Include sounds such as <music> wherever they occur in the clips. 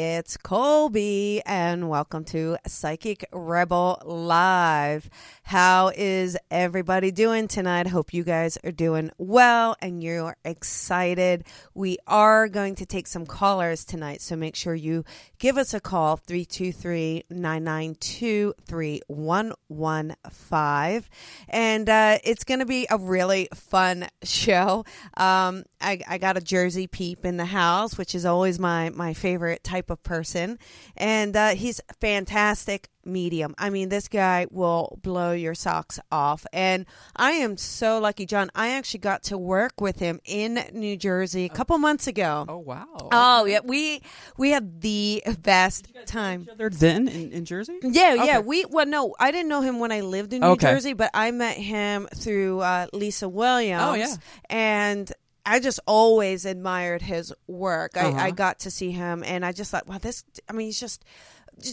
It's Colby, and welcome to Psychic Rebel Live. How is everybody doing tonight? Hope you guys are doing well and you're excited. We are going to take some callers tonight, so make sure you give us a call 323 992 3115. And uh, it's going to be a really fun show. Um, I, I got a Jersey peep in the house, which is always my, my favorite type of person. And uh, he's fantastic medium. I mean, this guy will blow your socks off. And I am so lucky, John. I actually got to work with him in New Jersey a couple months ago. Oh wow! Oh yeah, we we had the best time. then in, in Jersey? Yeah, yeah. We well, no, I didn't know him when I lived in New Okay. Jersey, but I met him through uh, Lisa Williams. Oh, yeah. and. I just always admired his work. I, Uh-huh. I got to see him, and I just thought, wow, this. I mean, he's just,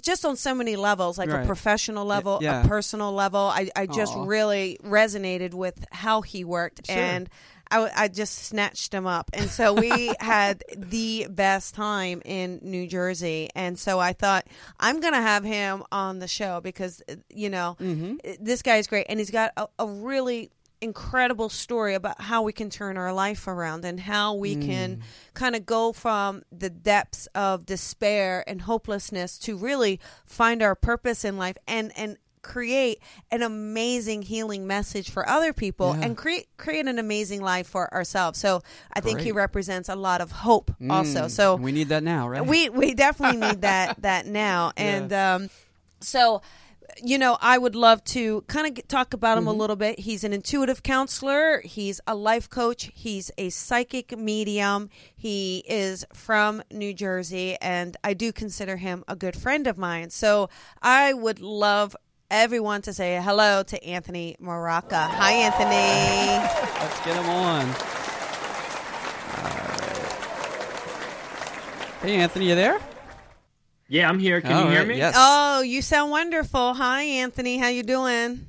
just on so many levels, like a professional level, yeah. a personal level. I, I just Aw. really resonated with how he worked, Sure. and I just snatched him up. And so we <laughs> had the best time in New Jersey. And so I thought, I'm going to have him on the show because, uh, you know, Mm-hmm. this guy's great. And he's got a, a really incredible story about how we can turn our life around and how we Mm. can kind of go from the depths of despair and hopelessness to really find our purpose in life and and create an amazing healing message for other people Yeah. and create create an amazing life for ourselves. So I think he represents a lot of hope also. Mm, So we need that now, right? we we definitely need that <laughs> that now and um so you know i would love to kind of talk about him a mm-hmm. little bit. He's an intuitive counselor. He's a life coach. He's a psychic medium. He is from new jersey and i do consider him a good friend of mine. So i would love everyone to say hello to anthony maraca hi anthony. Let's get him on. All right. Hey, Anthony, you there? Yeah, I'm here. Can All you hear me? Yes. oh you sound wonderful hi anthony how you doing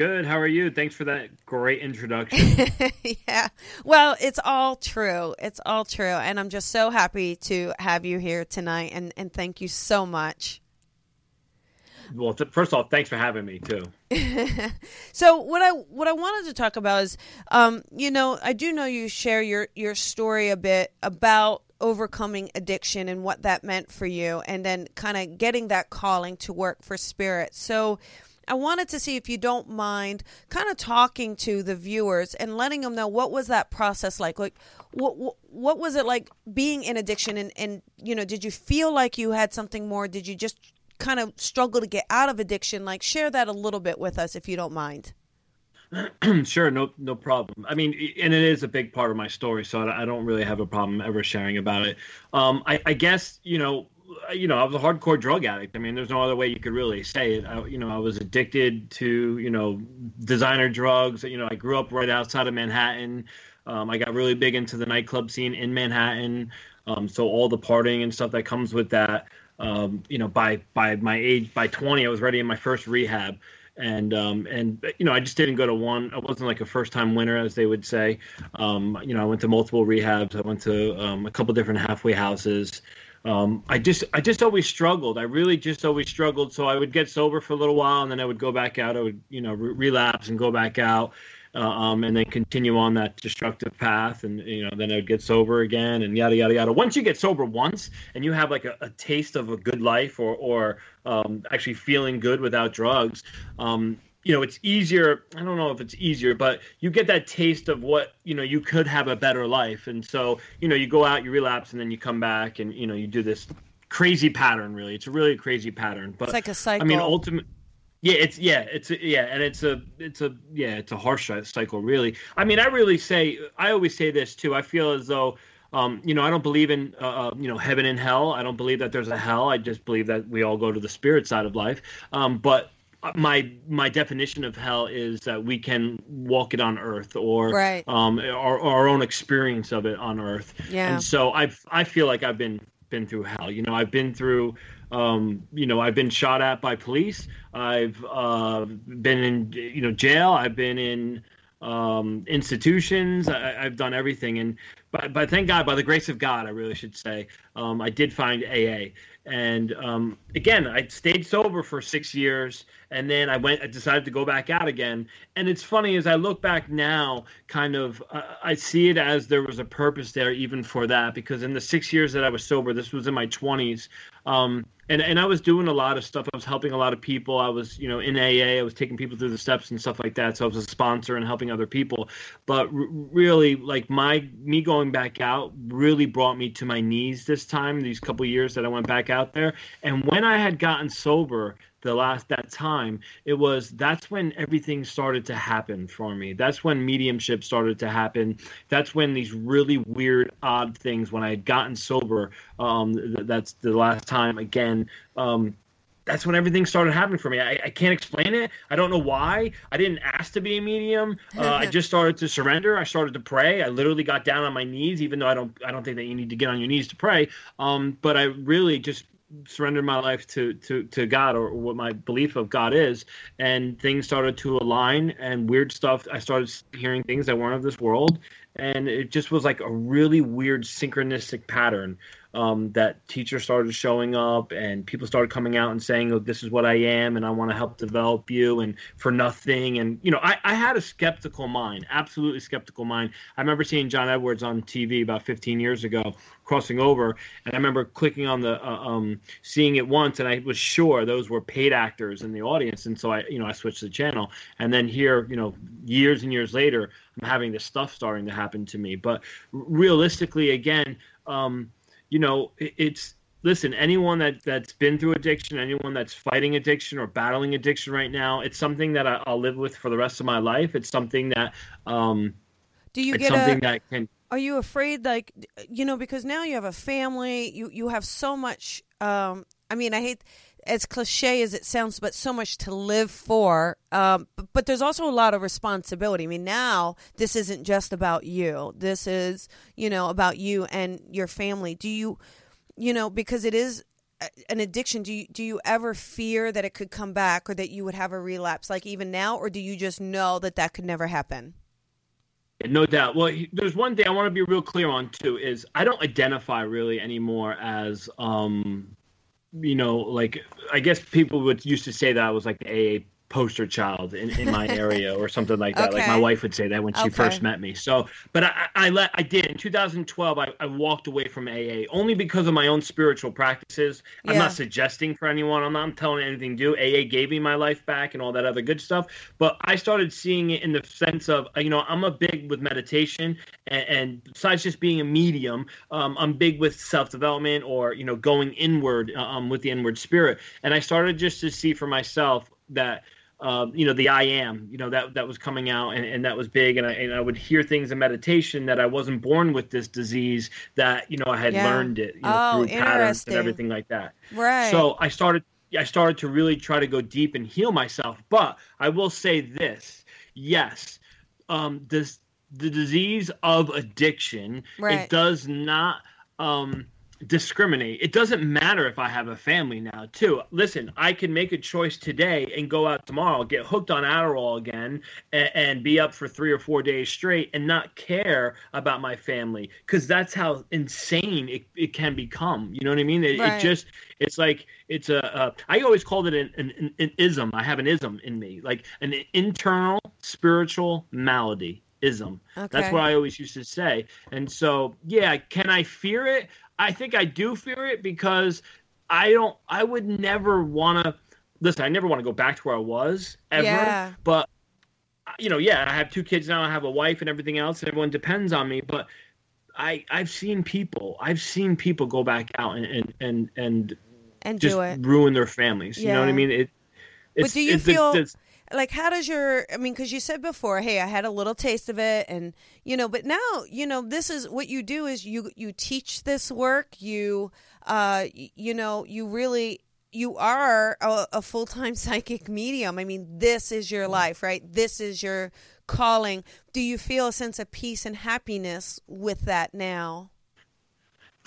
Good. How are you? Thanks for that great introduction. <laughs> yeah. Well, it's all true. It's all true. And I'm just so happy to have you here tonight and, and thank you so much. well, th- first all, thanks for having me too. <laughs> So what I what I wanted to talk about is um, you know, I do know you share your your story a bit about overcoming addiction and what that meant for you and then kind of getting that calling to work for spirit. So I wanted to see if you don't mind kind of talking to the viewers and letting them know what was that process like? Like what what, what was it like being in addiction and and you know, did you feel like you had something more? Did you just kind of struggle to get out of addiction? Like share that a little bit with us if you don't mind. <clears throat> sure, no, no problem. I mean, and it is a big part of my story, so I don't really have a problem ever sharing about it. Um, I, I guess you know, you know, I was a hardcore drug addict. I mean, there's no other way you could really say it. I, you know, I was addicted to you know designer drugs. You know, I grew up right outside of Manhattan. Um, I got really big into the nightclub scene in Manhattan. Um, so all the partying and stuff that comes with that. Um, you know, by by my age, by 20, I was ready in my first rehab and um, and you know I just didn't go to one. I wasn't like a first time winner, as they would say. Um, you know, I went to multiple rehabs. I went to um, a couple different halfway houses. Um, I just I just always struggled. I really just always struggled. So I would get sober for a little while, and then I would go back out. I would you know re- relapse and go back out. Uh, um, and then continue on that destructive path, and you know, then I'd get sober again, and yada yada yada. Once you get sober once, and you have like a, a taste of a good life, or or um, actually feeling good without drugs, um, you know, it's easier. I don't know if it's easier, but you get that taste of what you know you could have a better life, and so you know, you go out, you relapse, and then you come back, and you know, you do this crazy pattern. Really, it's a really crazy pattern. But It's like a cycle. I mean, ultimate. Yeah, it's yeah, it's a, yeah, and it's a it's a yeah, it's a harsh cycle, really. I mean, I really say I always say this too. I feel as though, um, you know, I don't believe in uh, uh, you know heaven and hell. I don't believe that there's a hell. I just believe that we all go to the spirit side of life. Um, but uh, my my definition of hell is that we can walk it on earth or Right. um our, our own experience of it on earth Yeah. and so i i feel like i've been been through hell you know i've been through um you know i've been shot at by police i've uh been in you know jail i've been in um institutions I, i've done everything and but, but thank god by the grace of god i really should say um i did find aa and um, again, I stayed sober for six years, and then I went. I decided to go back out again. And it's funny as I look back now, kind of, uh, I see it as there was a purpose there, even for that, because in the six years that I was sober, this was in my twenties, um, and and I was doing a lot of stuff. I was helping a lot of people. I was, you know, in AA. I was taking people through the steps and stuff like that. So I was a sponsor and helping other people. But r- really, like my me going back out really brought me to my knees this time. These couple years that I went back out there, and when I had gotten sober the last that time it was that's when everything started to happen for me that's when mediumship started to happen that's when these really weird odd things when i had gotten sober um th- that's the last time again um that's when everything started happening for me. I, I can't explain it. I don't know why. I didn't ask to be a medium. Uh, I <laughs> just started to surrender. I started to pray. I literally got down on my knees, even though I don't. I don't think that you need to get on your knees to pray. Um, but I really just surrendered my life to to to God or what my belief of God is, and things started to align. And weird stuff. I started hearing things that weren't of this world, and it just was like a really weird synchronistic pattern um, that teachers started showing up and people started coming out and saying, oh, this is what I am and I want to help develop you and for nothing. And, you know, I, I had a skeptical mind, absolutely skeptical mind. I remember seeing John Edwards on TV about 15 years ago crossing over and I remember clicking on the, uh, um, seeing it once and I was sure those were paid actors in the audience. And so I, you know, I switched the channel and then here, you know, years and years later, I'm having this stuff starting to happen to me. But realistically, again, um, you know, it's listen. Anyone that that's been through addiction, anyone that's fighting addiction or battling addiction right now, it's something that I, I'll live with for the rest of my life. It's something that um, Do you it's get something a? that can. Are you afraid, like, you know, because now you have a family, you you have so much. Um, I mean, I hate as cliche as it sounds, but so much to live for. Um, but, but there's also a lot of responsibility. I mean, now this isn't just about you. This is, you know, about you and your family. Do you, you know, because it is an addiction. Do you do you ever fear that it could come back or that you would have a relapse, like even now, or do you just know that that could never happen? No doubt. Well, there's one thing I want to be real clear on too is I don't identify really anymore as um you know like I guess people would used to say that was like the AA poster child in, in my area or <laughs> something like that. Like my wife would say that when she Okay. first met me. So, but I, I let I did in 2012. I, I walked away from AA only because of my own spiritual practices. I'm not suggesting for anyone. I'm not telling anything to do. AA gave me my life back and all that other good stuff. But I started seeing it in the sense of you know I'm a big with meditation and, and besides just being a medium, um, I'm big with self development or you know going inward um, with the inward spirit. And I started just to see for myself that um, you know the I am, you know that that was coming out and, and that was big, and I and I would hear things in meditation that I wasn't born with this disease, that you know I had Yeah. learned it you know, Oh, through patterns and everything like that. Right. So I started I started to really try to go deep and heal myself. But I will say this: yes, um, this the disease of addiction Right. it does not um, discriminate. It doesn't matter if I have a family now, too. Listen, I can make a choice today and go out tomorrow, get hooked on Adderall again, and, and be up for three or four days straight and not care about my family because that's how insane it, it can become. You know what I mean? It, Right. it just, it's like, it's a, a I always called it an, an, an, an ism. I have an ism in me, like an internal spiritual malady. Ism. That's what I always used to say. And so, yeah, can I fear it? I think I do fear it because I don't. I would never want to. Listen, I never want to go back to where I was ever. Yeah. But you know, yeah, I have two kids now. I have a wife and everything else. And everyone depends on me. But I, I've seen people. I've seen people go back out and and and, and and just do it. ruin their families. You know what I mean? It. It's, do you it's, feel- it's, like how does your i mean because you said before hey i had a little taste of it and you know but now you know this is what you do is you you teach this work you uh you know you really you are a, a full time <laughs> psychic medium. I mean, this is your life, right? This is your calling. Do you feel a sense of peace and happiness with that now?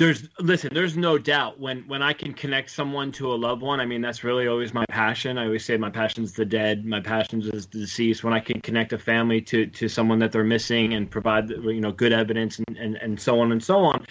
There's listen there's no doubt when when i can connect someone to a loved one i mean that's really always my passion. I always say my passion's the dead my passion is the deceased. When i can connect a family to to someone that they're missing and provide you know good evidence and and, and so on and so on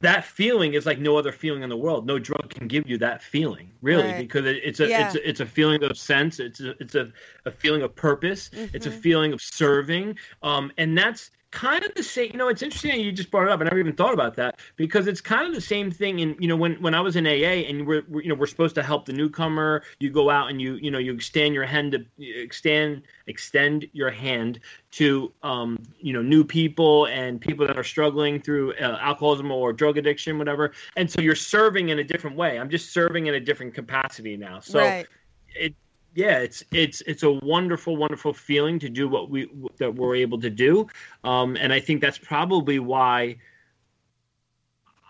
that feeling is like no other feeling in the world. No drug can give you that feeling really Right. because it, it's a Yeah. it's a, it's a feeling of sense. It's a, it's a, a feeling of purpose. It's a feeling of serving. Um and that's kind of the same you know it's interesting you just brought it up. I never even thought about that because it's kind of the same thing in you know when when i was in aa and we're, we're you know we're supposed to help the newcomer you go out and you you know you extend your hand to extend extend your hand to um you know new people and people that are struggling through uh, alcoholism or drug addiction whatever. And so you're serving in a different way. I'm just serving in a different capacity now. So right. it yeah it's it's it's a wonderful wonderful feeling to do what we that we're able to do. Um and i think that's probably why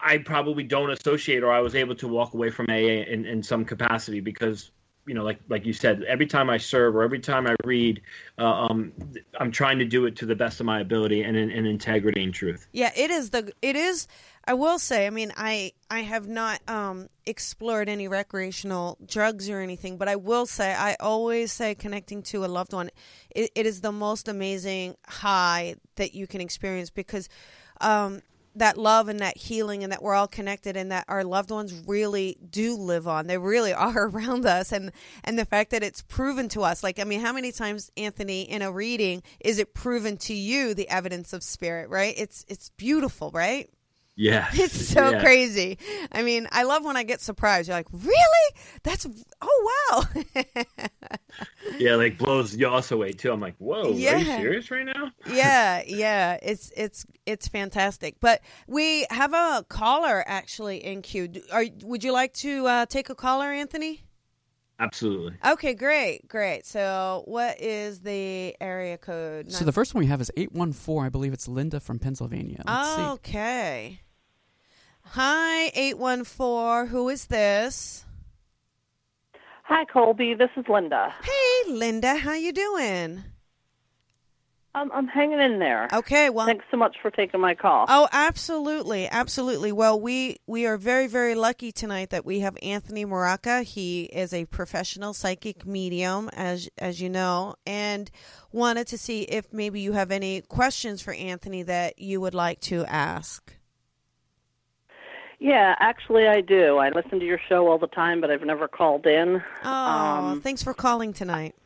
i probably don't associate or i was able to walk away from aa in, in some capacity because you know like like you said every time i serve or every time i read uh, um i'm trying to do it to the best of my ability and in, in integrity and truth. Yeah, it is the it is I will say, I mean, I I have not um explored any recreational drugs or anything, but I will say I always say connecting to a loved one it, it is the most amazing high that you can experience because um that love and that healing and that we're all connected and that our loved ones really do live on. They really <laughs> are around us. And and the fact that it's proven to us like i mean how many times anthony in a reading is it proven to you the evidence of spirit right? It's it's beautiful right yeah it's so Yeah. crazy. I mean i love when i get surprised. You're like really? That's oh wow. <laughs> Yeah like blows us away too. I'm like whoa are Yeah. you serious right now? Yeah <laughs> yeah. It's it's it's fantastic. But we have a caller actually in queue. Are would you like to uh, take a caller anthony absolutely okay great great so what is the area code So the first one we have is 814. I believe it's Linda from Pennsylvania. Let's see. okay hi 814 who is this Hi, Colby. This is Linda. hey linda how you doing Um, I'm hanging in there. okay well Thanks so much for taking my call. Oh, absolutely, absolutely. Well, we we are very very lucky tonight that we have Anthony Maraca. He is a professional psychic medium, as as you know, and wanted to see if maybe you have any questions for Anthony that you would like to ask. Yeah, actually, I do. I listen to your show all the time, but I've never called in. Oh, Um, thanks for calling tonight.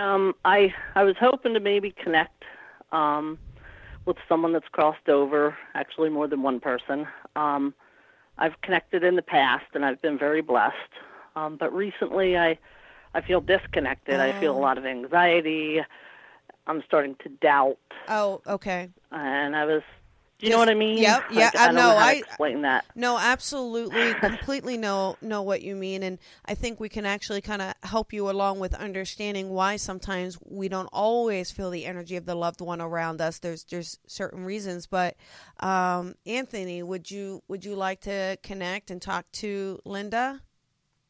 Um, I I was hoping to maybe connect um, with someone that's crossed over. Actually, more than one person. Um, I've connected in the past, and I've been very blessed. Um, but recently, I I feel disconnected. I feel a Oh. lot of anxiety. I'm starting to doubt, Oh, okay. and I was. Do you know what I mean? yep, Like, yeah, I I don't know, know how I- to explain that. No, absolutely, <laughs> completely know know what you mean, and I think we can actually kind of help you along with understanding why sometimes we don't always feel the energy of the loved one around us. There's there's certain reasons, but um, Anthony, would you would you like to connect and talk to Linda?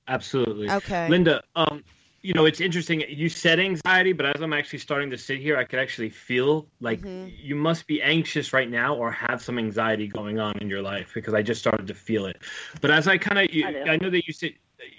Absolutely. Okay. Linda, um, you know, it's interesting. You said anxiety, but as I'm actually starting to sit here, I could actually feel like Mhm. you must be anxious right now or have some anxiety going on in your life because I just started to feel it. But as I kind of, I. I know that you said,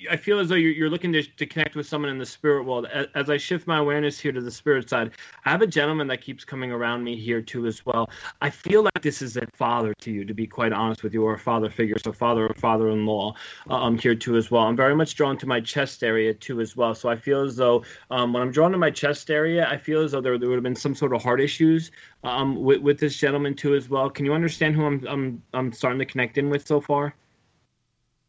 I feel as though you're, looking to, to connect with someone in the spirit world. As, as I shift my awareness here to the spirit side, I have a gentleman that keeps coming around me here too as well. I feel like this is a father to you, to be quite honest with you, or a father figure, so father or father-in-law uh, um, here too as well. I'm very much drawn to my chest area too as well. So I feel as though um, when I'm drawn to my chest area, I feel as though there, there would have been some sort of heart issues um, with, with this gentleman too as well. Can you understand who I'm, I'm I'm starting to connect in with so far?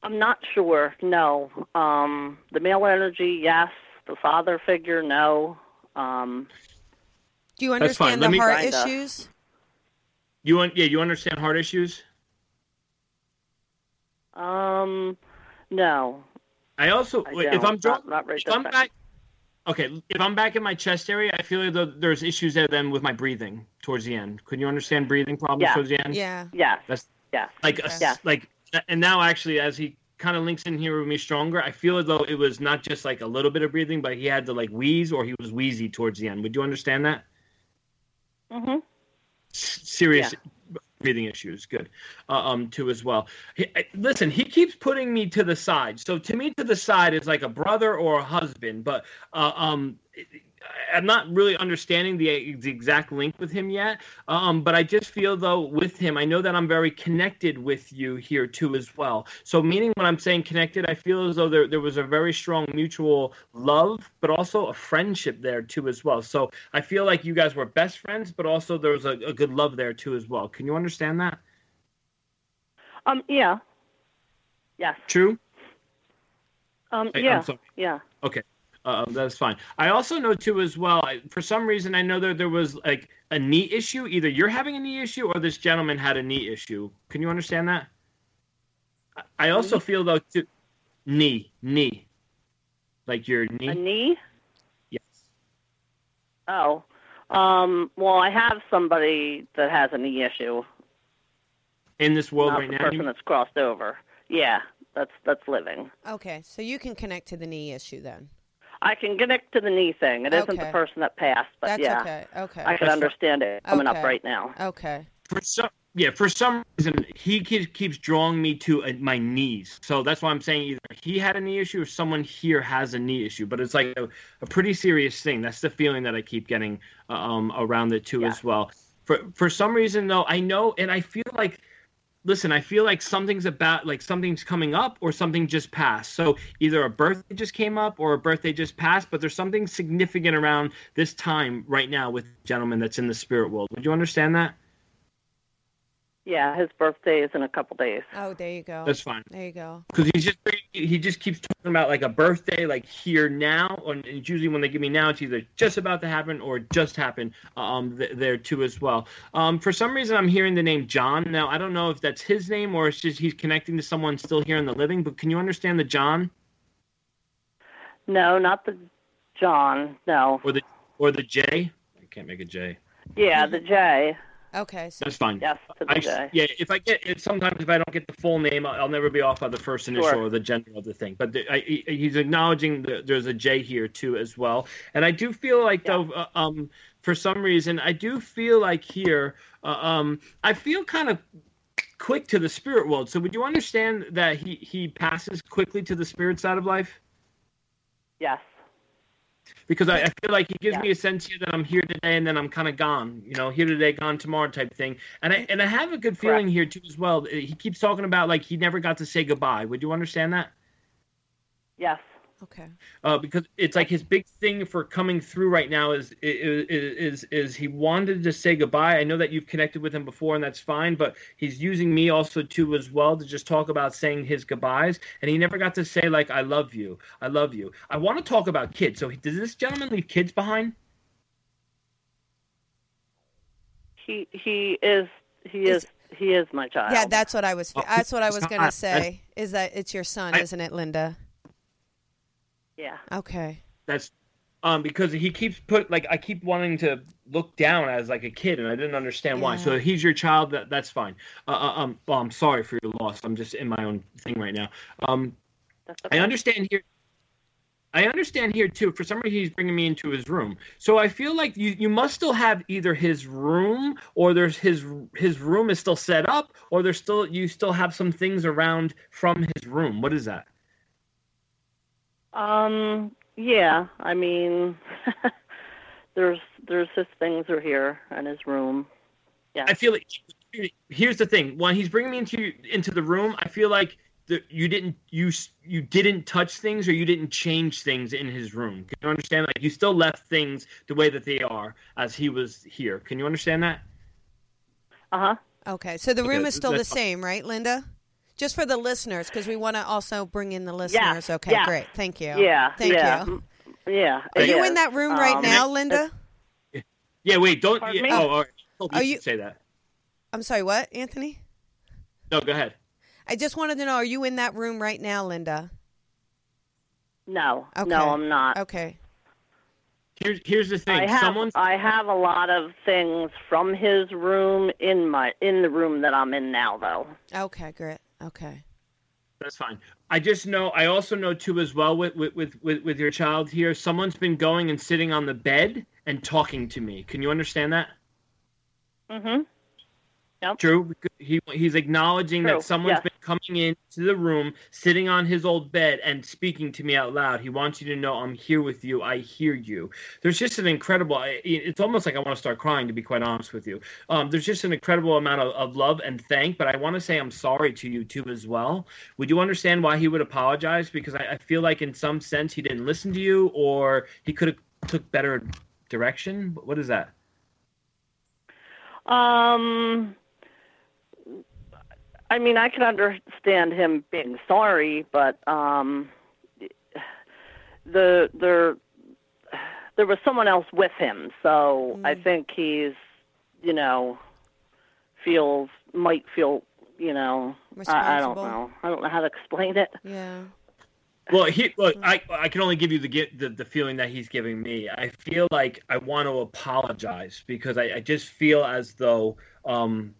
I'm not sure. No. Um, the male energy, yes. The father figure, no. Um, Do you understand Let the me- heart Kinda. issues? You want yeah, you understand heart issues? um, no. I also I if. I'm drawn not, not right if I'm back okay, if I'm back in my chest area, I feel like there's issues there then with my breathing towards the end. Could you understand breathing problems Yeah. towards the end? Yeah. Yeah. That's yeah. like a, Yes. like and now actually as he kind of links in here with me stronger. I feel as though it was not just like a little bit of breathing, but he had to like wheeze or he was wheezy towards the end. Would you understand that? Mm-hmm. S- serious breathing issues. Good, uh, um, too as well. He, I- listen, he keeps putting me to the side. So to me, to the side is like a brother or a husband. But uh, um, I'm not really understanding the, the exact link with him yet. Um, but I just feel though with him, I know that I'm very connected with you here too as well. So meaning when I'm saying connected, I feel as though there there was a very strong mutual love, but also a friendship there too as well. So I feel like you guys were best friends, but also there was a, a good love there too as well. Can you understand that? Um. Yeah. Yes. True. Um. I- yeah. Yeah. Okay. Uh, that's fine. I also know too as well. I, for some reason, I know that there was like a knee issue. Either you're having a knee issue or this gentleman had a knee issue. Can you understand that? I- I also feel though too, knee, knee, like your knee. A knee. Yes. Oh. Um. Well, I have somebody that has a knee issue. In this world not right the now. person that's crossed over. Yeah. That's that's living. Okay, so you can connect to the knee issue then. I can connect to the knee thing. It not the person that passed, but That's yeah, okay. Okay. I can understand it coming Okay. up right now. Okay. for some yeah for some reason he keeps, keeps drawing me to uh, my knees so that's why i'm saying either he had a knee issue or someone here has a knee issue but it's like a, a pretty serious thing that's the feeling that i keep getting uh, um, around it too Yeah. as well for for some reason though i know and i feel like listen i feel like something's about like something's coming up or something just passed so either a birthday just came up or a birthday just passed but there's something significant around this time right now with the gentleman that's in the spirit world would you understand that Yeah, his birthday is in a couple days. Oh, there you go. that's fine There you go. because he's just he just keeps talking about like a birthday like here now and it's usually when they give me now it's either just about to happen or just happened um th- there too as well um for some reason i'm hearing the name john now i don't know if that's his name or it's just he's connecting to someone still here in the living but can you understand the john No, not the John. No. or the or the j i can't make a j Yeah, the J. Okay. So, that's fine Yes, to the I, J. yeah, if I get it, sometimes if I don't get the full name, I'll, I'll never be off by the first initial Sure. or the gender of the thing. But the, I, he's acknowledging that there's a J here too as well, and I do feel like Yeah. though, uh, um, for some reason, I do feel like here, uh, um, I feel kind of quick to the spirit world. So would you understand that he he passes quickly to the spirit side of life? Yes. Because I, I feel like he gives Yeah. me a sense here that I'm here today and then I'm kind of gone, you know, here today, gone tomorrow type thing. And I and I have a good feeling here too as well. He keeps talking about like he never got to say goodbye. Would you understand that? Yes. Okay. Uh, because it's like his big thing for coming through right now is is, is is he wanted to say goodbye. I know that you've connected with him before, and that's fine. But he's using me also too as well to just talk about saying his goodbyes, and he never got to say like I love you, I love you. I want to talk about kids. So does this gentleman leave kids behind? He he is he Is- is he is my child. Yeah, that's what I was. Oh, That's what I was gonna say. Is that it's your son, I- isn't it, Linda? Yeah. Okay. That's um because he keeps put like I keep wanting to look down as like a kid and I didn't understand why. Yeah. So he's your child. That that's fine. Uh, uh, um, well, I'm sorry for your loss. I'm just in my own thing right now. Um, That's I understand here. I understand here too. For some reason, he's bringing me into his room. So I feel like you, you must still have either his room or there's his his room is still set up, or there's still you still have some things around from his room. What is that? Um. Yeah. I mean, <laughs> there's there's his things are here in his room. Yeah. I feel like here's the thing: when he's bringing me into into the room, I feel like the, you didn't you you didn't touch things or you didn't change things in his room. Can you understand? Like you still left things the way that they are as he was here. Can you understand that? Uh huh. Okay. So the room Okay, is still the same, right, Linda? Just for the listeners, because we want to also bring in the listeners. okay. yeah. Great. Thank you. Yeah. Thank yeah. you. Mm, Yeah. Are you is. in that room right Um, now, Linda? Yeah. Wait. Don't. Yeah, me? oh, all right. Oh, Are you you- say that? I'm sorry. What, Anthony? No. Go ahead. I just wanted to know: Are you in that room right now, Linda? No. Okay. No, I'm not. Okay. Here's here's the thing. I have Someone's I have a lot of things from his room in my in the room that I'm in now though. Okay. Great. Okay. That's fine. I just know. I also know too, as well, with with with with your child here. Someone's been going and sitting on the bed and talking to me. Can you understand that? Mhm. Yep. True. He he's acknowledging True, that someone's yes. Coming into the room, sitting on his old bed, and speaking to me out loud. He wants you to know I'm here with you. I hear you. There's just an incredible. It's almost like I want to start crying, to be quite honest with you. Um, there's just an incredible amount of, of love and thank. But I want to say I'm sorry to you too as well. Would you understand why he would apologize? Because I, I feel like in some sense he didn't listen to you, or he could have took better direction. What is that? Um, I mean, I can understand him being sorry, but um, the there there was someone else with him, so I think he's, you know, feels might feel, you know, I, I don't know, I don't know how to explain it. Yeah. Well, he look. I I can only give you the get the, the feeling that he's giving me. I feel like I want to apologize because I, I just feel as though um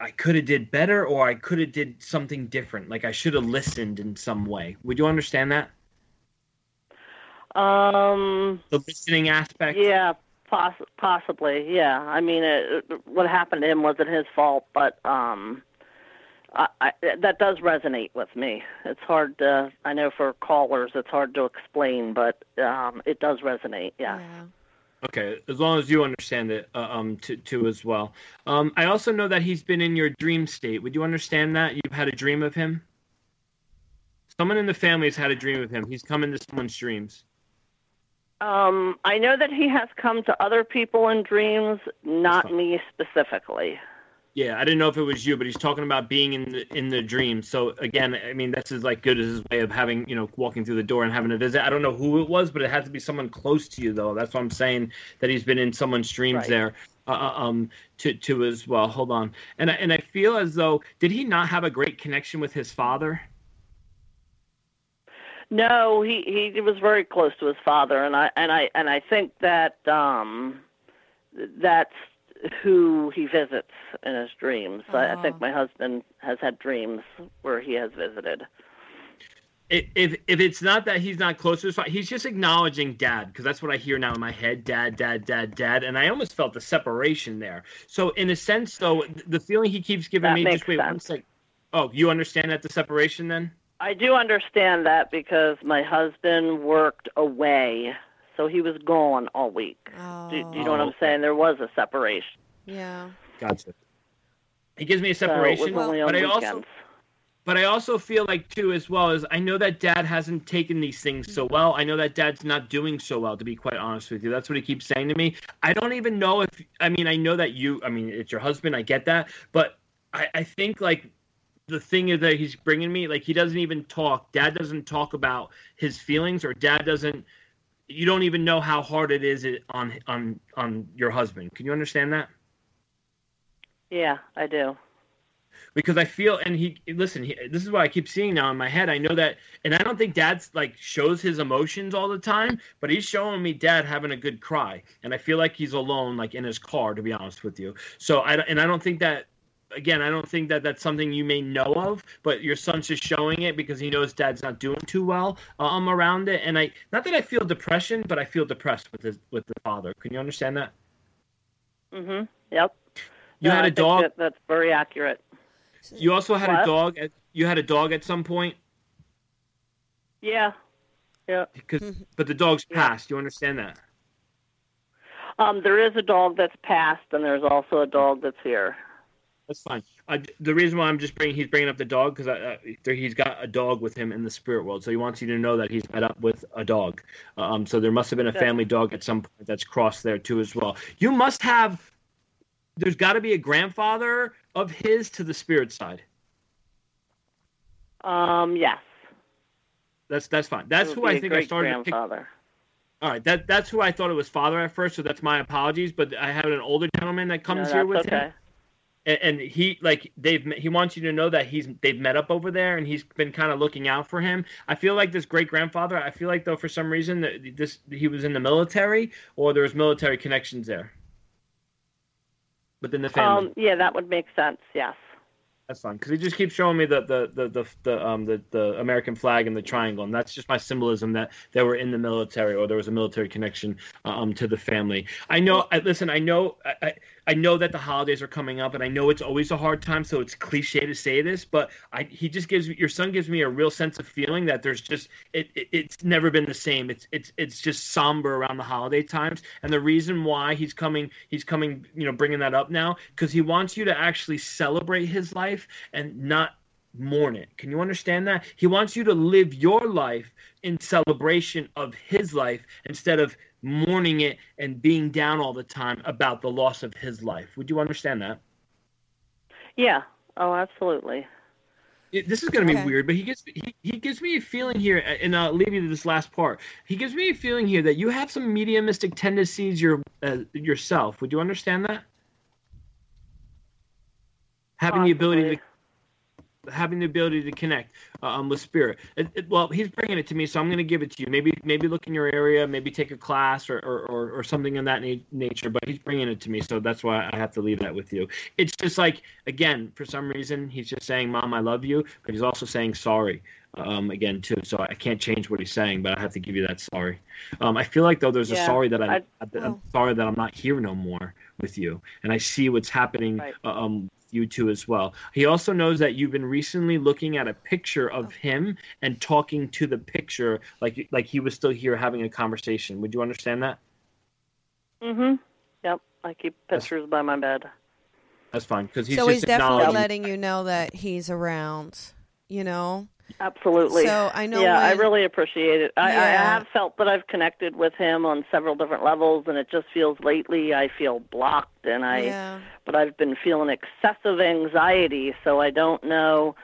I could have did better or I could have did something different. Like I should have listened in some way. Would you understand that? Um, The listening aspect. Yeah, poss- possibly. Yeah, I mean, it, what happened to him wasn't his fault, but um, I, I, that does resonate with me. It's hard to, I know for callers, it's hard to explain, but um, it does resonate. Yeah. Yeah. Okay, as long as you understand it, uh, um, to, too as well. Um, I also know that he's been in your dream state. Would you understand that you've had a dream of him? Someone in the family has had a dream of him. He's come into someone's dreams. Um, I know that he has come to other people in dreams, not me specifically. Yeah, I didn't know if it was you, but he's talking about being in the in the dream. So again, I mean, that's as like good as his way of having you know walking through the door and having a visit. I don't know who it was, but it had to be someone close to you, though. That's what I'm saying that he's been in someone's dreams Right. there. Uh, uh, um, to to as well. Hold on, and I, and I feel as though did he not have a great connection with his father? No, he he was very close to his father, and I and I and I think that um, that's who he visits in his dreams. I, I think Oh. my husband has had dreams where he has visited. If if it's not that he's not close to his father, he's just acknowledging dad because that's what I hear now in my head, dad, dad, dad, dad, and I almost felt the separation there. So in a sense, though, the feeling he keeps giving That me, just wait one sense. sec. Oh, you understand that the separation then? I do understand that because my husband worked away, so he was gone all week. Oh. Do, do you know what Oh, I'm saying? There was a separation. Yeah. Gotcha. He gives me a separation, was only but I weekends. also but I also feel like too as well as I know that dad hasn't taken these things so well. I know that dad's not doing so well to be quite honest with you. That's what he keeps saying to me. I don't even know if I mean I know that you I mean it's your husband, I get that, but I, I think like the thing is that he's bringing me like he doesn't even talk. Dad doesn't talk about his feelings or dad doesn't you don't even know how hard it is on on on your husband. Can you understand that? Yeah, I do. because I feel and he listen. He, this is what I keep seeing now in my head. I know that, and I don't think Dad's like shows his emotions all the time, but he's showing me Dad having a good cry, and I feel like he's alone, like in his car, to be honest with you. So I and I don't think that. Again, I don't think that that's something you may know of, but your son's just showing it because he knows Dad's not doing too well um around it. And I, not that I feel depression, but I feel depressed with his with the father. Can you understand that? Mm-hmm. Yep. You No, had I a think dog. That, that's very accurate. You also had a dog. At, you had a dog at some point. Yeah. Yeah. because but the dog's passed. You understand that? Um, there is a dog that's passed, and there's also a dog that's here. That's fine. Uh, the reason why I'm just bringing he's bringing up the dog because uh, he's got a dog with him in the spirit world, so he wants you to know that he's met up with a dog. Um, so there must have been a family dog at some point that's crossed there too as well. You must have. There's got to be a grandfather of his to the spirit side. Um, yes. That's that's fine. That's who I think I started to pick. All right, that that's who I thought it was father at first, so that's my apologies. But I have an older gentleman that comes no, here with okay. him, and, and he like they've he wants you to know that he's they've met up over there, and he's been kind of looking out for him. I feel like this great grandfather. I feel like though for some reason that this he was in the military or there was military connections there within the family. Um, yeah, that would make sense. Yes. That's fine because he just keeps showing me the the the the, the um the, the American flag and the triangle, and that's just my symbolism that they were in the military or there was a military connection um to the family. I know. I, listen, I know. I, I I know that the holidays are coming up, and I know it's always a hard time, so it's cliche to say this, but I he just gives your son gives me a real sense of feeling that there's just it, it it's never been the same. It's it's it's just somber around the holiday times, and the reason why he's coming he's coming you know bringing that up now because he wants you to actually celebrate his life and not mourn it. Can you understand that? He wants you to live your life in celebration of his life instead of mourning it and being down all the time about the loss of his life. Would you understand that? Yeah. Oh, absolutely. It, this is going to be weird, but he gives he, he gives me a feeling here, and I'll leave you to this last part. He gives me a feeling here that you have some mediumistic tendencies your uh, yourself. Would you understand that? Having the ability to Possibly. Having the ability to connect um, with spirit. It, it, well, he's bringing it to me, so I'm going to give it to you. Maybe maybe look in your area, maybe take a class or or, or, or something in that na- nature. But he's bringing it to me, so that's why I have to leave that with you. It's just like again, for some reason, he's just saying, "Mom, I love you," but he's also saying sorry. Um, again, too. So I can't change what he's saying, but I have to give you that sorry. Um, I feel like though there's a sorry that I, I- I'm Oh. sorry that I'm not here no more with you, and I see what's happening Right. uh, um, you too as well. He also knows that you've been recently looking at a picture of him and talking to the picture like like he was still here having a conversation. Would you understand that? Mm Mhm. Yep. I keep pictures by my bed. That's fine because he's so just he's definitely letting you know that he's around. You know. Absolutely. So I know Yeah, I really appreciate it. I, I have felt that I've connected with him on several different levels, and it just feels lately I feel blocked, and I. yeah. But I've been feeling excessive anxiety, so I don't know.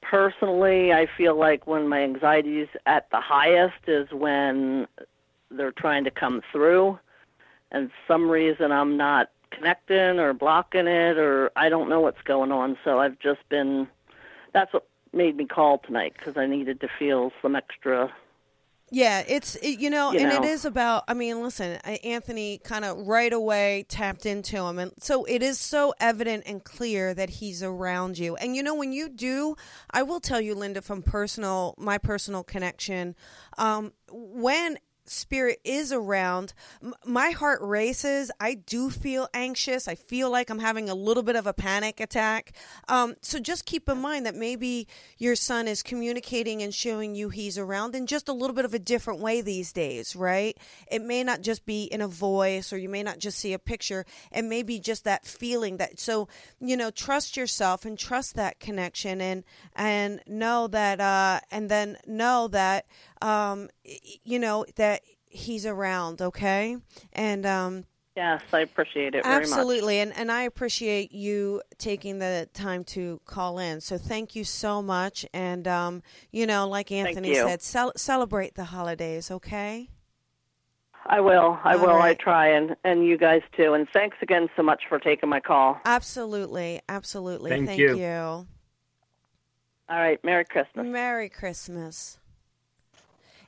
Personally, I feel like when my anxiety's at the highest is when they're trying to come through, and some reason I'm not connecting or blocking it, or I don't know what's going on. So I've just been. That's what made me call tonight because I needed to feel some extra. Yeah, it's it, you know, You and it know. is about. I mean, listen, Anthony kind of right away tapped into him, and so it is so evident and clear that he's around you. And you know, when you do, I will tell you, Linda, from personal, my personal connection, um, when spirit is around. My heart races. I do feel anxious. I feel like i'm having a little bit of a panic attack. Um, so just keep in mind that maybe your son is communicating and showing you he's around in just a little bit of a different way these days right? It may not just be in a voice or you may not just see a picture. It may be just that feeling that so you know trust yourself and trust that connection and and know that uh and then know that um you know that he's around okay and um Yes, I appreciate it very much. absolutely and and i appreciate you taking the time to call in so thank you so much and um you know like anthony said cel- celebrate the holidays okay I will. I All will. I try, and and you guys too. And thanks again so much for taking my call. absolutely absolutely Thank thank you. you All right. Merry Christmas. Merry Christmas.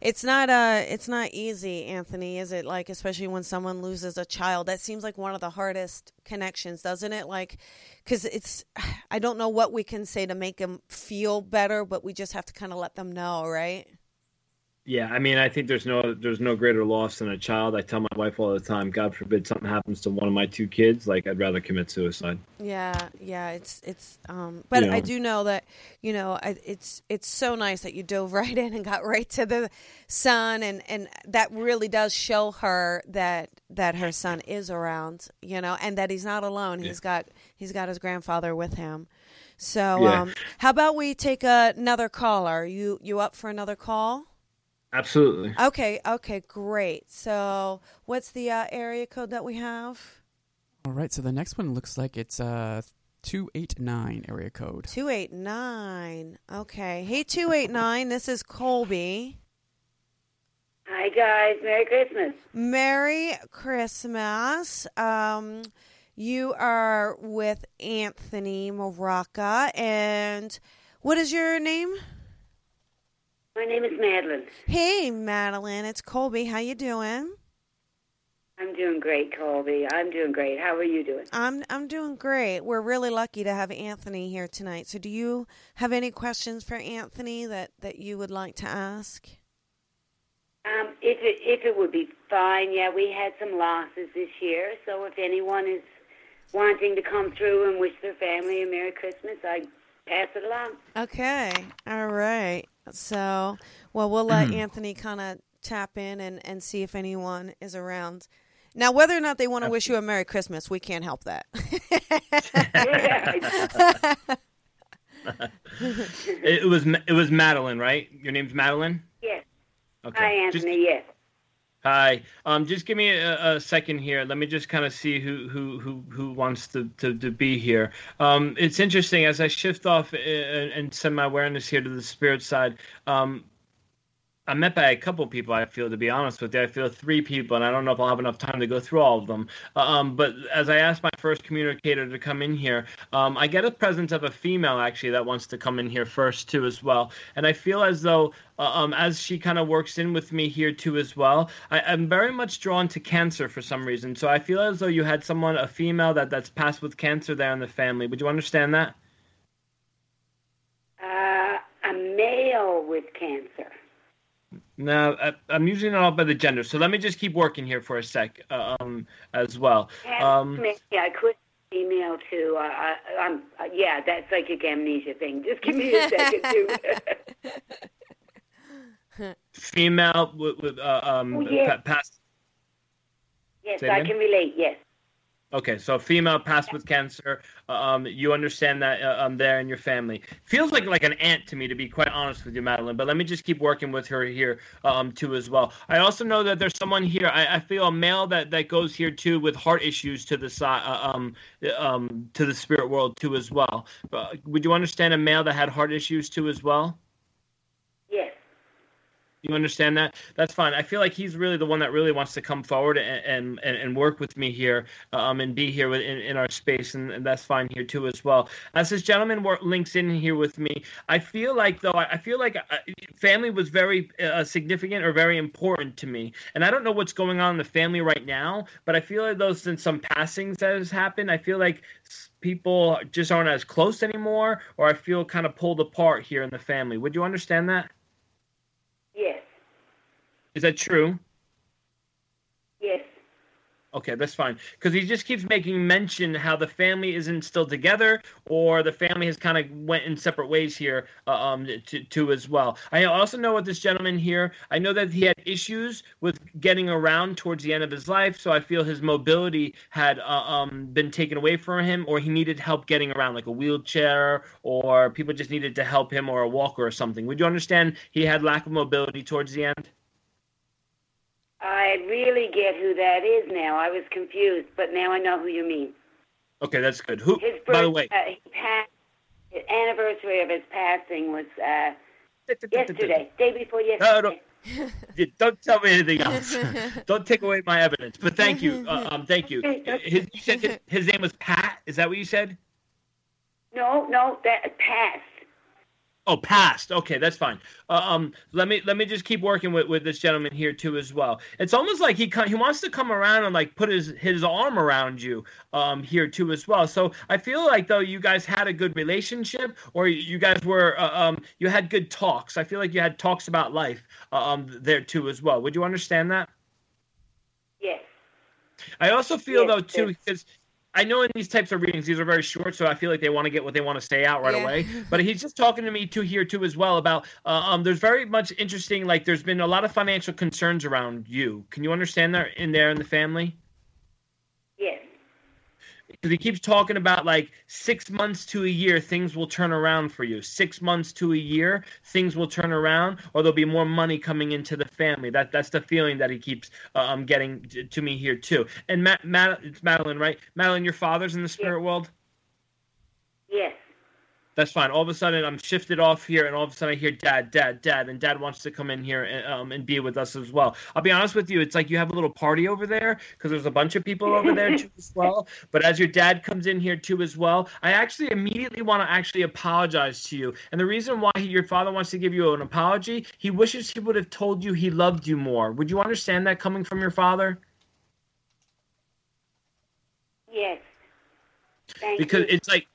It's not uh it's not easy, Anthony, is it? Like especially when someone loses a child. That seems like one of the hardest connections, doesn't it? Like cuz it's <sighs> I don't know what we can say to make them feel better, but we just have to kind of let them know, right? Yeah, I mean, I think there's no there's no greater loss than a child. I tell my wife all the time, God forbid something happens to one of my two kids, like I'd rather commit suicide. Yeah, yeah, it's it's um but Yeah. I do know that, you know, I, it's it's so nice that you dove <laughs> right in and got right to the son and and that really does show her that that her son is around, you know, and that he's not alone. He's got he's got his grandfather with him. So, Yeah. um how about we take another caller? You you up for another call? Absolutely. Okay, okay, great. So, what's the uh, area code that we have? All right, so the next one looks like it's uh 289 area code. 289. Okay. Hey, 289. This is Colby. Hi guys, Merry Christmas. Merry Christmas. Um, you are with Anthony Maraca. And what is your name? My name is Madeline. Hey, Madeline. It's Colby. How you doing? I'm doing great, Colby. I'm doing great. How are you doing? I'm I'm doing great. We're really lucky to have Anthony here tonight. So, do you have any questions for Anthony that that you would like to ask? Um, if it if it would be fine, yeah, we had some losses this year. So if anyone is wanting to come through and wish their family a Merry Christmas, I pass it along. Okay. All right. So, well, we'll let mm-hmm. Anthony kind of tap in and, and see if anyone is around. Now, whether or not they want to wish you a Merry Christmas, we can't help that. <laughs> It was it was Madeline, right? Your name's Madeline. yes. Okay. Hi, Just- Anthony. yes. Hi. Um, just give me a, a second here. Let me just kind of see who who who who wants to to, to be here. Um, it's interesting as I shift off uh, and send my awareness here to the spirit side. Um, I'm met by a couple people. I feel, to be honest with you, I feel three people, and I don't know if I'll have enough time to go through all of them. Um, but as I asked my first communicator to come in here, um, I get a presence of a female actually that wants to come in here first too as well. And I feel as though, uh, um, as she kind of works in with me here too as well, I, I'm very much drawn to cancer for some reason. So I feel as though you had someone, a female that that's passed with cancer there in the family. Would you understand that? Uh, a male with cancer. No, I, I'm usually not all by the gender. So let me just keep working here for a sec, uh, um, as well. Um, yeah, I could email too. Uh, I, I'm uh, yeah, that's like a amnesia thing. Just give me a <laughs> second too. female with, with uh, um, Oh, yeah. pa- past. yes, Say I again? can relate. Yes. Okay, so female passed with cancer. Um, you understand that uh, um, there in your family. Feels like like an aunt to me, to be quite honest with you, Madeline. But let me just keep working with her here um, too as well. I also know that there's someone here. I, I feel a male that, that goes here too with heart issues to the side, uh, um, um, to the spirit world too as well. Uh, would you understand a male that had heart issues too as well? You understand that? That's fine. I feel like he's really the one that really wants to come forward and and, and work with me here, um, and be here in, in our space, and, and that's fine here too as well. As this gentleman links in here with me, I feel like though I I feel like uh, family was very uh, significant or very important to me, and I don't know what's going on in the family right now, but I feel like those since some passings that has happened, I feel like people just aren't as close anymore, or I feel kind of pulled apart here in the family. Would you understand that? Is that true? Yes. Okay, that's fine. Because he just keeps making mention how the family isn't still together, or the family has kind of went in separate ways here, uh, um, to, to as well. I also know with this gentleman here, I know that he had issues with getting around towards the end of his life, so I feel his mobility had uh, um been taken away from him, or he needed help getting around, like a wheelchair, or people just needed to help him, or a walker or something. Would you understand he had lack of mobility towards the end? I really get who that is now. I was confused, but now I know who you mean. Okay, that's good. Who? His by the way, uh, he passed, his anniversary of his passing was uh, yesterday, day before yesterday. <laughs> no. Yeah, don't tell me anything else. <laughs> don't take away my evidence. But thank you. Uh, um, thank you. His, you said his, his name was Pat. Is that what you said? No, no, that passed. Oh, passed. Okay, that's fine. Uh, um, let me let me just keep working with, with this gentleman here too as well. It's almost like he he wants to come around and like put his his arm around you um here too as well. So I feel like though you guys had a good relationship or you guys were uh, um you had good talks. I feel like you had talks about life uh, um there too as well. Would you understand that? Yes. I also feel Yes, though too because I know in these types of readings these are very short, so I feel like they want to get what they want to say out right Yeah. away. But he's just talking to me too here too as well about uh, um. There's very much interesting like there's been a lot of financial concerns around you. Can you understand that in there in the family? Yes. Because he keeps talking about like six months to a year, things will turn around for you. Six months to a year, things will turn around, or there'll be more money coming into the family. That that's the feeling that he keeps uh, um getting to me here too. And Matt, it's Madeline, right? Madeline, your father's in the spirit world. Yes. That's fine. All of a sudden, I'm shifted off here, and all of a sudden, I hear dad, dad, dad, and dad wants to come in here and, um, and be with us as well. I'll be honest with you, it's like you have a little party over there because there's a bunch of people over there too as well. But as your dad comes in here too as well, I actually immediately want to actually apologize to you. And the reason why he, your father wants to give you an apology, he wishes he would have told you he loved you more. Would you understand that coming from your father? Yes. Thank because you. it's like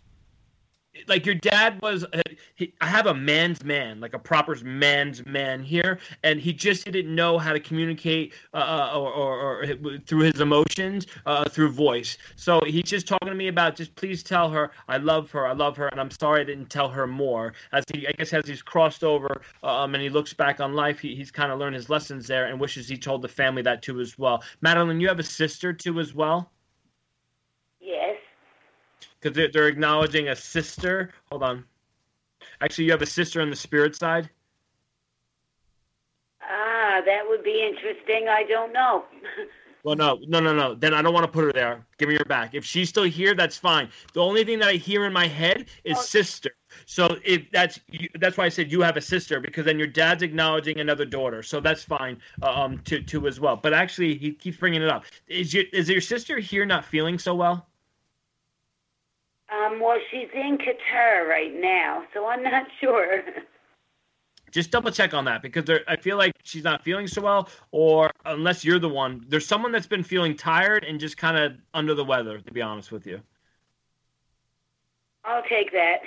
like your dad was uh, he, i have a man's man like a proper man's man here and he just didn't know how to communicate uh, or, or, or through his emotions uh, through voice. So he's just talking to me about just please tell her i love her i love her and i'm sorry i didn't tell her more. As he i guess as he's crossed over um, and he looks back on life he, he's kind of learned his lessons there and wishes he told the family that too as well. Madeline you have a sister too as well. Because they're, they're acknowledging a sister. Hold on. Actually, you have a sister on the spirit side. Ah, that would be interesting. I don't know. <laughs> Well, no, no, no, no. Then I don't want to put her there. Give me her back. If she's still here, that's fine. The only thing that I hear in my head is Oh. sister. So if that's that's why I said you have a sister because then your dad's acknowledging another daughter. So that's fine uh, um to to as well. But actually, he keeps bringing it up. Is your is your sister here not feeling so well? Um, well, she's in Qatar right now, so I'm not <laughs> sure. just double check on that because there, I feel like she's not feeling so well, or unless you're the one, there's someone that's been feeling tired and just kind of under the weather. To be honest with you, I'll take that.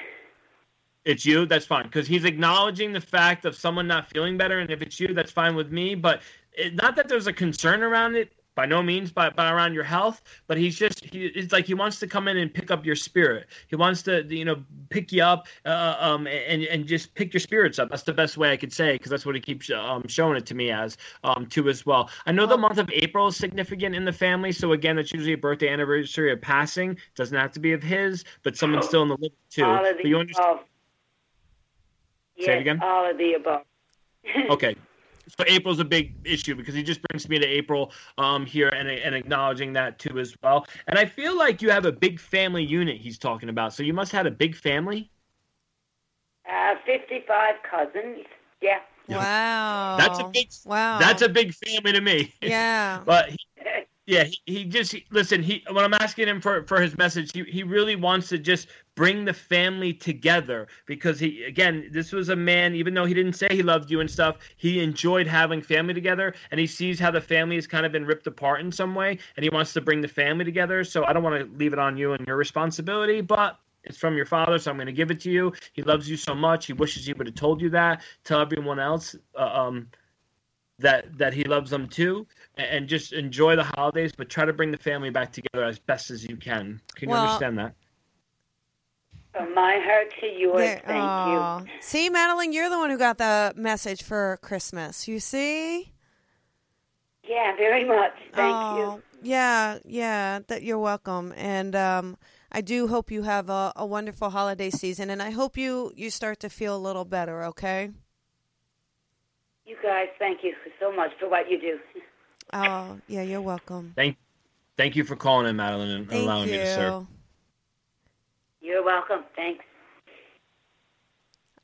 it's you. That's fine because he's acknowledging the fact of someone not feeling better, and if it's you, that's fine with me. But it, not that there's a concern around it. By no means, by, by around your health, but he's just he, it's like he wants to come in and pick up your spirit. He wants to you know pick you up uh, um and and just pick your spirits up. That's the best way I could say because that's what he keeps um showing it to me as um too as well. I know the month of April is significant in the family, so again, it's usually a birthday anniversary of passing. it Doesn't have to be of his, but someone's still in the living too. all of But the you understand? above. Yes, Say it again? all of the above. <laughs> okay. So April's a big issue because he just brings me to April um, here and, and acknowledging that too as well. And I feel like you have a big family unit he's talking about. So you must have had a big family. Uh, 55 cousins. Yeah. Wow. That's a big. Wow. That's a big family to me. Yeah. <laughs> but he, <laughs> yeah, he, he just he, listen. He when I'm asking him for for his message, he he really wants to just bring the family together because he again, this was a man. Even though he didn't say he loved you and stuff, he enjoyed having family together, and he sees how the family has kind of been ripped apart in some way, and he wants to bring the family together. So I don't want to leave it on you and your responsibility, but. It's from your father, so I'm going to give it to you. He loves you so much. He wishes he would have told you that. Tell everyone else uh, um, that that he loves them too, and, and just enjoy the holidays, but try to bring the family back together as best as you can. Can you Well, understand that? From my heart to yours, There- thank aw. you. See, Madeline, you're the one who got the message for Christmas. You see? Yeah, very much. Thank oh, you. Yeah, yeah. That you're welcome, and um, I do hope you have a, a wonderful holiday season, and I hope you you start to feel a little better. Okay. You guys, thank you so much for what you do. Oh, yeah. You're welcome. Thank, thank you for calling in, Madeline, and Thank allowing you. me to serve. You're welcome. Thanks.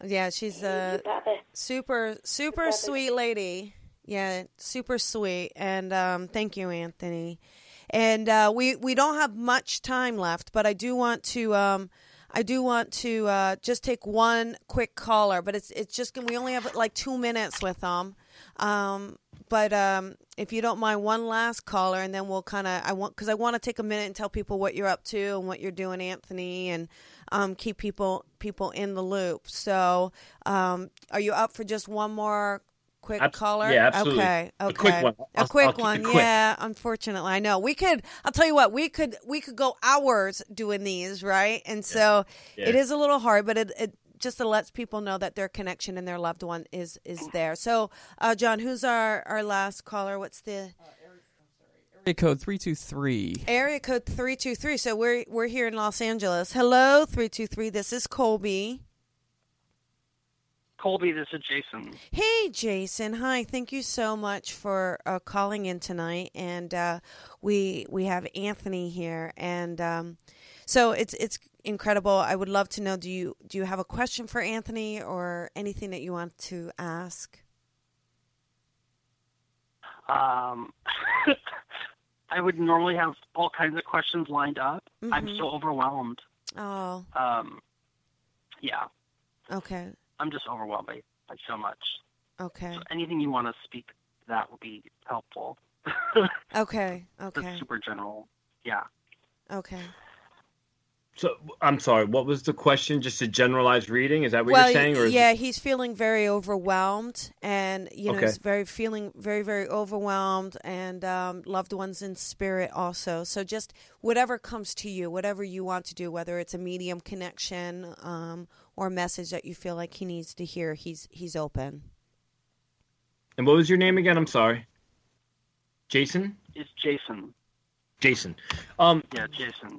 Yeah, she's a super super sweet lady. Yeah, super sweet. And um, thank you, Anthony. And uh, we we don't have much time left, but I do want to um, I do want to uh, just take one quick caller, but it's it's just we only have like two minutes with them. Um, but um, if you don't mind, one last caller, and then we'll kind of I want because I want to take a minute and tell people what you're up to and what you're doing, Anthony, and um, keep people people in the loop. So, um, are you up for just one more quick Abs- caller? yeah, absolutely. Okay, okay, A quick one. A I'll- quick I'll keep it one. quick. Yeah, unfortunately, I know we could. I'll tell you what, we could we could go hours doing these, right? And so Yeah. it is a little hard, but it. it just lets people know that their connection and their loved one is is there. So, uh, John, who's our our last caller? What's the Area code 323. area code three two three? So we're we're here in Los Angeles. Hello, three two three. This is Colby. Colby, this is Jason. Hey, Jason. Hi. Thank you so much for uh, calling in tonight. And uh, we we have Anthony here, and um, so it's it's incredible. I would love to know do you do you have a question for Anthony or anything that you want to ask? Um, <laughs> I would normally have all kinds of questions lined up. I'm Mhm. so overwhelmed. Oh, Um, yeah, okay, I'm just overwhelmed by, by so much. okay, So anything you want to speak that would be helpful. <laughs> okay, That's okay, super general. Yeah. Okay. So I'm sorry. What was the question? Just a generalized reading? Is that what well, you're saying? Or is yeah, he's feeling very overwhelmed, and you know, Okay. he's very feeling very, very overwhelmed, and um, loved ones in spirit also. So just whatever comes to you, whatever you want to do, whether it's a medium connection um, or message that you feel like he needs to hear, he's he's open. And what was your name again? I'm sorry. Jason. It's Jason. Jason. Um, Yeah, Jason.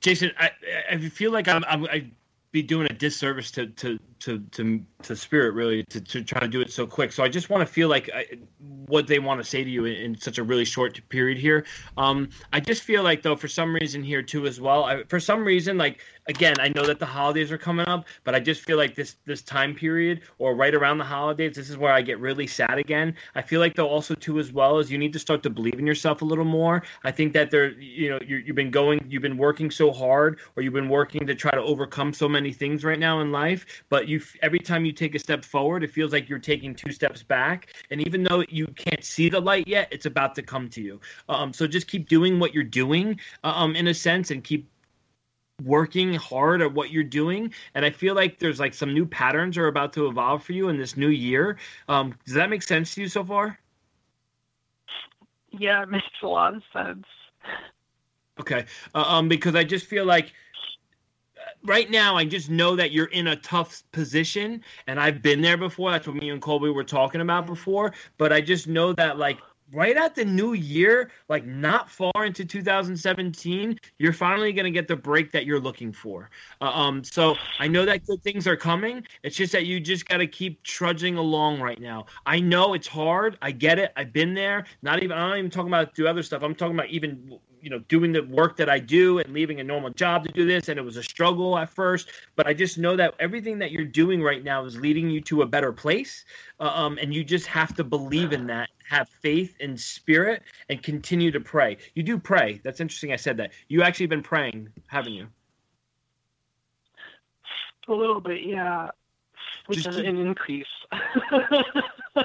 Jason, I, I feel like I'm, I'm I'd be doing a disservice to to to to, to spirit really to, to try to do it so quick. So I just want to feel like I, what they want to say to you in, in such a really short period here. Um, I just feel like though for some reason here too as well. I, for some reason, like again, I know that the holidays are coming up, but I just feel like this this time period or right around the holidays, this is where I get really sad again. I feel like though also too as well is you need to start to believe in yourself a little more. I think that there, you know, you you've been going, you've been working so hard, or you've been working to try to overcome so many things right now in life. But you, every time you take a step forward, it feels like you're taking two steps back. And even though you can't see the light yet, it's about to come to you. Um, so just keep doing what you're doing, um, in a sense, and keep working hard at what you're doing and i feel like there's like some new patterns are about to evolve for you in this new year um, does that make sense to you so far Yeah, it makes a lot of sense. okay uh, um, because i just feel like uh, right now i just know that you're in a tough position and i've been there before. That's what me and colby were talking about before. But i just know that like right at the new year like not far into 2017 you're finally going to get the break that you're looking for. Uh, um so i know that good things are coming. It's just that you just got to keep trudging along right now. I know it's hard. I get it. I've been there. Not even i'm not even talking about do other stuff. I'm talking about even you know doing the work that i do and leaving a normal job to do this and it was a struggle at first but i just know that everything that you're doing right now is leading you to a better place uh, um, and you just have to believe in that have faith in spirit and continue to pray you do pray that's interesting i said that you actually been praying haven't you A little bit, yeah. Which Just is keep- an increase. <laughs>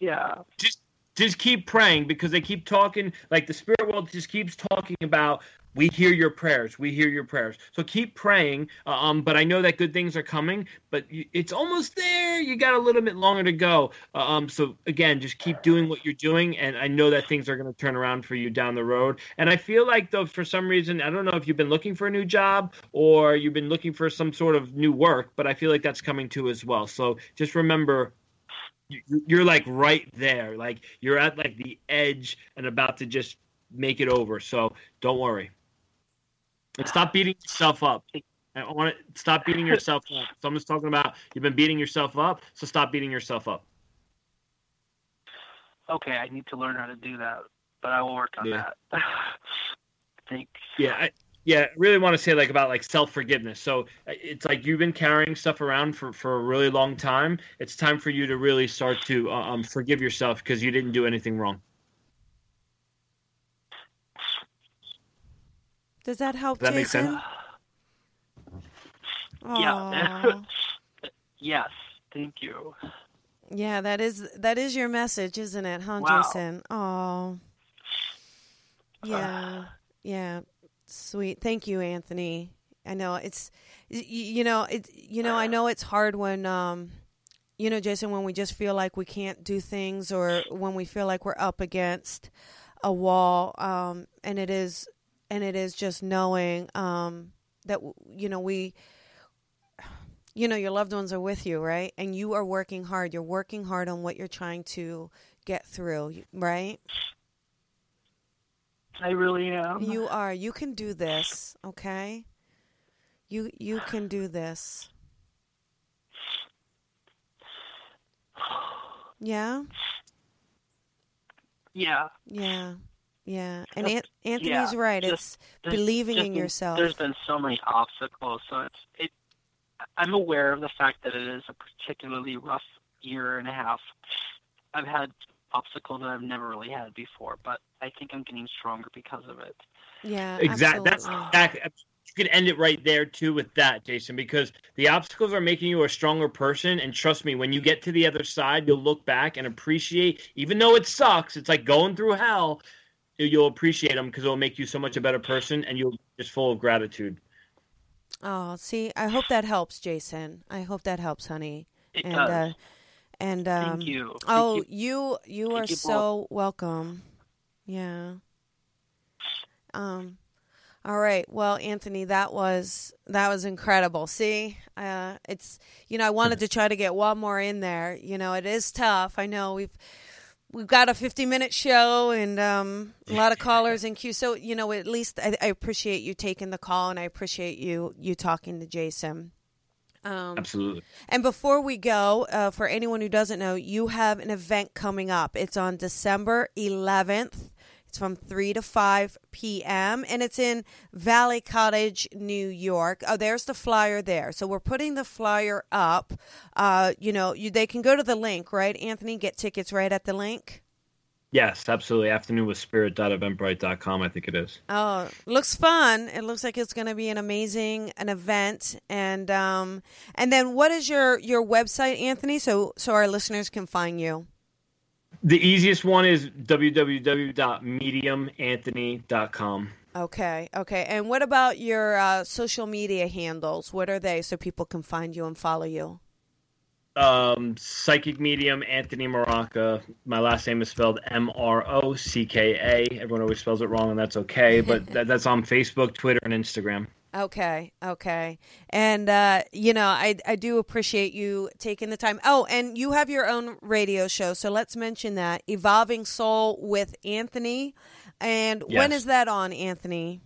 yeah. just just keep praying because they keep talking like the spirit world just keeps talking about we hear your prayers. We hear your prayers. So keep praying uh, um but i know that good things are coming but it's almost there. You got a little bit longer to go uh, um so again just keep doing what you're doing and i know that things are going to turn around for you down the road. And i feel like though for some reason i don't know if you've been looking for a new job or you've been looking for some sort of new work but i feel like that's coming too as well. So just remember you're like right there like you're at like the edge and about to just make it over so don't worry and stop beating yourself up i want to stop beating yourself up someone's talking about you've been beating yourself up so stop beating yourself up Okay, I need to learn how to do that, but I will work on Yeah. that. <laughs> Thanks. yeah I, yeah I really want to say like about like self-forgiveness so uh, it's like you've been carrying stuff around for for a really long time it's time for you to really start to uh, um forgive yourself because you didn't do anything wrong Does that help, Does that make sense? Yeah. <laughs> Yes, thank you. yeah, that is that is your message, isn't it, huh, Wow. Jason? Oh, yeah, yeah, sweet. Thank you, Anthony. I know it's, you know, it's, you know, I know it's hard when, um, you know, Jason, when we just feel like we can't do things, or when we feel like we're up against a wall, um, and it is, and it is just knowing, um, that you know we you know your loved ones are with you right and you are working hard you're working hard on what you're trying to get through right I really am. you are you can do this okay you you can do this yeah yeah. yeah yeah and An- anthony's yeah, right just- it's believing just in yourself There's been so many obstacles, so it's it. I'm aware of the fact that it is a particularly rough year and a half. I've had obstacles that I've never really had before, but I think I'm getting stronger because of it. yeah Exactly. That's exactly. You can end it right there too with that, Jason, because the obstacles are making you a stronger person. And trust me, when you get to the other side, you'll look back and appreciate, even though it sucks, it's like going through hell. you'll appreciate them because it'll make you so much a better person, and you'll just full of gratitude. Oh, see, I hope that helps, Jason. I hope that helps, honey. It and does. uh and um Thank you. Thank oh, you. you you are you so welcome. Yeah. Um all right. Well, Anthony, that was that was incredible. See, uh, it's you know I wanted to try to get one more in there. You know, it is tough. I know we've we've got a 50 minute show and um, a lot of callers in queue. So you know, at least I, I appreciate you taking the call and I appreciate you you talking to Jason. Um, Absolutely. and before we go, uh, for anyone who doesn't know, you have an event coming up. It's on December 11th. It's from 3 to 5 p.m. and it's in Valley Cottage, New York. Oh, there's the flyer there. So we're putting the flyer up. Uh, you know, you, they can go to the link, right, Anthony? Get tickets right at the link. Yes, absolutely. Afternoon with spirit.eventbrite.com, I think it is. Oh, looks fun. It looks like it's going to be an amazing an event. And um and then what is your your website, Anthony, so so our listeners can find you? The easiest one is www.mediumanthony.com. Okay. Okay. And what about your uh, social media handles? What are they so people can find you and follow you? Um, psychic medium Anthony Mrocka. My last name is spelled M R O C K A. Everyone always spells it wrong, and that's okay. But <laughs> that, that's on Facebook, Twitter, and Instagram. Okay, okay. And uh, you know, I I do appreciate you taking the time. Oh, and you have your own radio show, so let's mention that. Evolving Soul with Anthony. And when Yes. is that on, Anthony?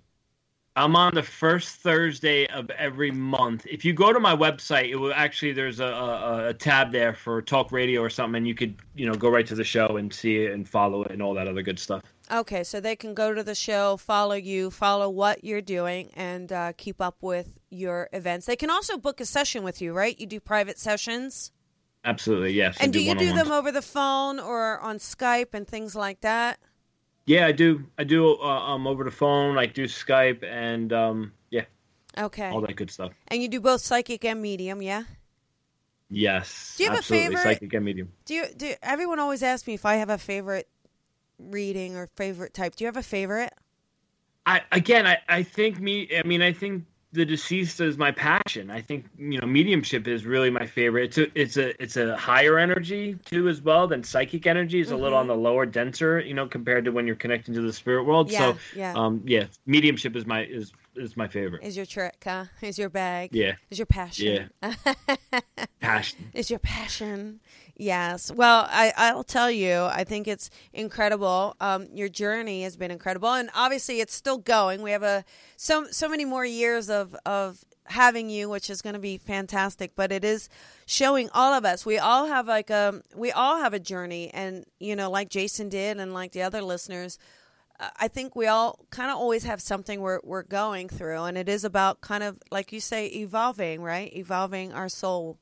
I'm on the first Thursday of every month. If you go to my website, it will actually there's a, a, a tab there for talk radio or something, and you could you know go right to the show and see it and follow it and all that other good stuff. Okay, so they can go to the show, follow you, follow what you're doing, and uh, keep up with your events. They can also book a session with you, right? You do private sessions. Absolutely, yes. And do you do them over the phone or on Skype and things like that? Yeah, I do. I do uh, um over the phone. I do Skype and um yeah, Okay. all that good stuff. And you do both psychic and medium, yeah? Yes. Do you have a absolutely. favorite- Psychic and medium. Do you do everyone always asks me if I have a favorite reading or favorite type. Do you have a favorite? I again, I I think me. I mean, I think the deceased is my passion. I think you know mediumship is really my favorite. It's a it's a it's a higher energy too as well than psychic energy is a little on the lower denser. You know, compared to when you're connecting to the spirit world. Yeah, so yeah. um yeah, mediumship is my is is my favorite. Is your trick, huh? Is your bag? Yeah. Is your passion? Yeah. <laughs> passion. is your passion. Yes. Well, I, I'll tell you, I think it's incredible. Um, your journey has been incredible, and obviously, it's still going. We have a so so many more years of of having you, which is going to be fantastic. But it is showing all of us. We all have like a we all have a journey, and you know, like Jason did, and like the other listeners. uh, I think we all kind of always have something we're we're going through, and it is about kind of like you say, evolving, right? Evolving our soul.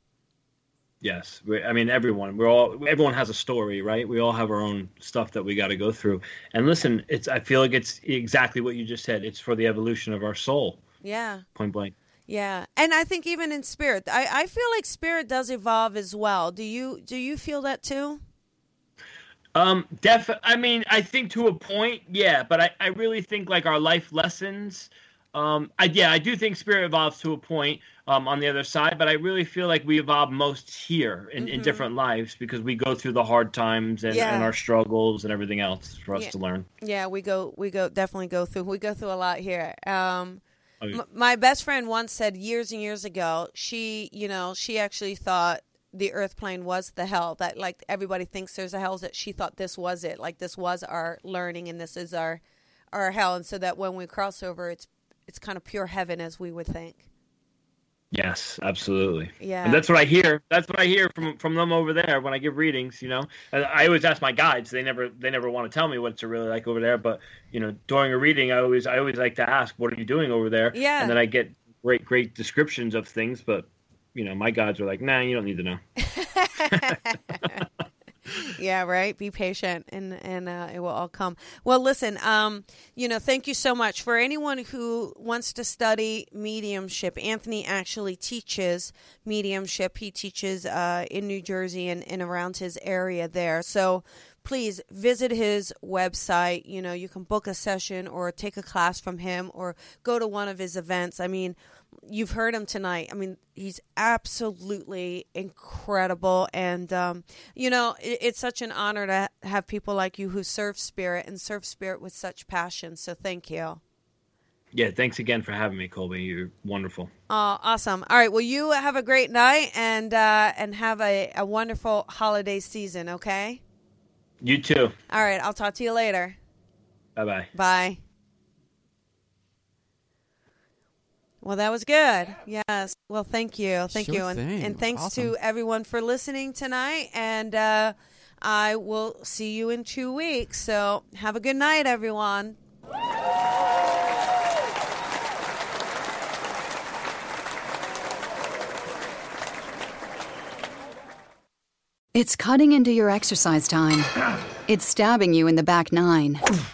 Yes, we, I mean everyone. We're all everyone has a story, right? We all have our own stuff that we got to go through. And listen, it's I feel like it's exactly what you just said. It's for the evolution of our soul, Yeah. point blank. Yeah, and I think even in spirit, I, I feel like spirit does evolve as well. Do you do you feel that too? Um, def. I mean, I think to a point, yeah. But I, I really think like our life lessons. Um, I yeah, I do think spirit evolves to a point. Um, on the other side, but I really feel like we evolve most here in, in different lives because we go through the hard times and, Mm-hmm. Yeah. and our struggles and everything else for us Yeah. to learn. Yeah, we go we go definitely go through we go through a lot here. Um, Oh, yeah. m- my best friend once said years and years ago, she you know she actually thought the Earth plane was the hell that like everybody thinks there's a hell that she thought this was it like this was our learning and this is our our hell and so that when we cross over it's it's kind of pure heaven as we would think. Yes, absolutely. Yeah. and that's what I hear. That's what I hear from from them over there when I give readings. You know, I always ask my guides. They never they never want to tell me what it's really like over there. But you know, during a reading, I always I always like to ask, "What are you doing over there?" Yeah. and then I get great great descriptions of things. But you know, my guides are like, "Nah, you don't need to know." <laughs> <laughs> yeah right? Be patient and and uh, it will all come. Well listen um you know thank you so much. For anyone who wants to study mediumship anthony actually teaches mediumship. He teaches uh, in new jersey and, and around his area there. So please visit his website. You know, you can book a session or take a class from him or go to one of his events. I mean, you've heard him tonight. I mean, he's absolutely incredible. And, um, you know, it, it's such an honor to have people like you who serve spirit and serve spirit with such passion. So thank you. Yeah, thanks again for having me, Colby. You're wonderful. Oh, awesome! All right, well, you have a great night and uh, and have a, a wonderful holiday season. Okay. You too. All right, I'll talk to you later. Bye bye. Bye. Well, that was good. Yes. Well, thank you. Thank Sure you. And, thing. and thanks Awesome. to everyone for listening tonight. And uh, I will see you in two weeks. So have a good night, everyone. It's cutting into your exercise time. <coughs> It's stabbing you in the back nine. <coughs>